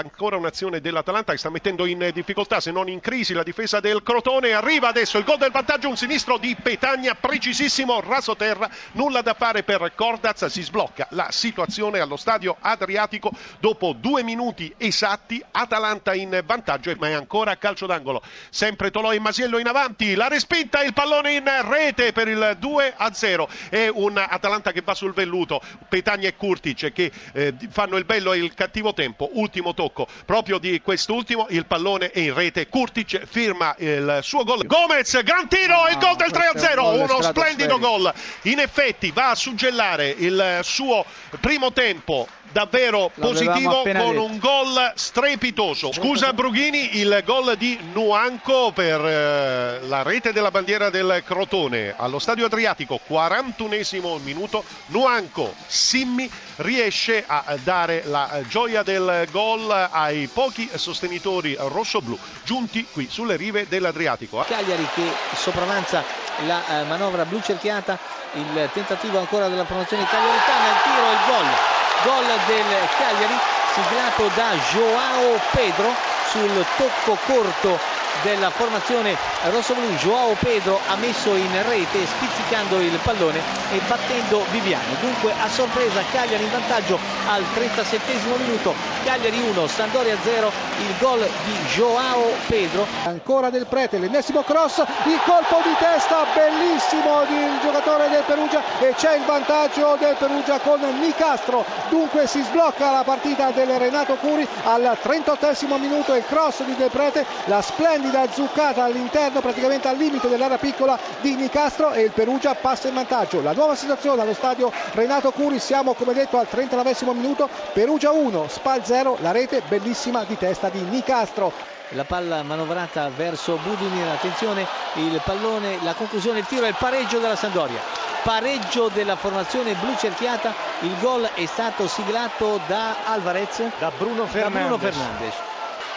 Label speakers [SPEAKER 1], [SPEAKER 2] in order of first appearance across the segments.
[SPEAKER 1] Ancora un'azione dell'Atalanta che sta mettendo in difficoltà, se non in crisi, la difesa del Crotone. Arriva adesso il gol del vantaggio, un sinistro di Petagna, precisissimo, raso terra, nulla da fare per Cordaz. Si sblocca la situazione allo stadio Adriatico dopo due minuti esatti. Atalanta in vantaggio, ma è ancora calcio d'angolo. Sempre Tolò e Masiello in avanti, la respinta, il pallone in rete per il 2 a 0. È un Atalanta che va sul velluto. Petagna e Kurtic che eh, fanno il bello e il cattivo tempo. Ultimo tocco tocco proprio di quest'ultimo, il pallone è in rete, Kurtic firma il suo gol. Gomez, gran tiro, il gol del 3-0, uno splendido gol. In effetti va a suggellare il suo primo tempo davvero positivo con un gol strepitoso. Scusa Brughini, il gol di Nuanco per eh, la rete della bandiera del Crotone allo Stadio Adriatico, 41esimo minuto. Nuanco Simmi riesce a dare la gioia del gol ai pochi sostenitori rossoblù giunti qui sulle rive dell'Adriatico.
[SPEAKER 2] Cagliari che sopravanza la eh, manovra blu cerchiata, il tentativo ancora della promozione cagliaritana, il tiro, il gol gol del Cagliari siglato da Joao Pedro sul tocco corto della formazione rossoblù. Joao Pedro ha messo in rete spizzicando il pallone e battendo Viviano dunque a sorpresa Cagliari in vantaggio al 37 minuto. Cagliari 1 Sandoria 0 il gol di Joao Pedro.
[SPEAKER 3] Ancora del Prete l'ennesimo cross il colpo di testa bellissimo del giocatore del Perugia e c'è il vantaggio del Perugia con Nicastro. Dunque si sblocca la partita del Renato Curi al 38 minuto il cross di Del Prete la splendida splendida zuccata all'interno praticamente al limite dell'area piccola di Nicastro e il Perugia passa in vantaggio. La nuova situazione allo stadio Renato Curi siamo come detto al 39 minuto. Perugia 1 Spal 0 la rete bellissima di testa di Nicastro.
[SPEAKER 2] La palla manovrata verso Budimir attenzione il pallone la conclusione il tiro e il pareggio della Sandoria pareggio della formazione blu cerchiata il gol è stato siglato da Alvarez
[SPEAKER 4] da Bruno Fernandes, da Bruno Fernandes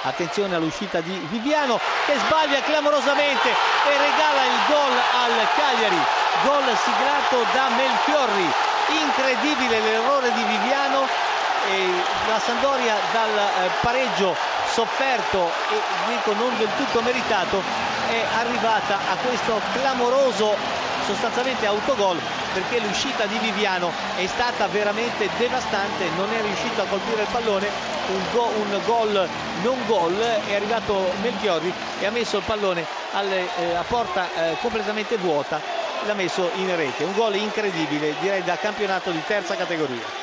[SPEAKER 2] attenzione all'uscita di Viviano che sbaglia clamorosamente e regala il gol al Cagliari. Gol siglato da Melchiorri. Incredibile l'errore di Viviano e la Sandoria dal eh, pareggio sofferto e dico non del tutto meritato è arrivata a questo clamoroso sostanzialmente autogol perché l'uscita di Viviano è stata veramente devastante, non è riuscito a colpire il pallone, un, go, un gol non gol, è arrivato Melchiorri e ha messo il pallone alle, eh, a porta eh, completamente vuota l'ha messo in rete, un gol incredibile direi da campionato di terza categoria.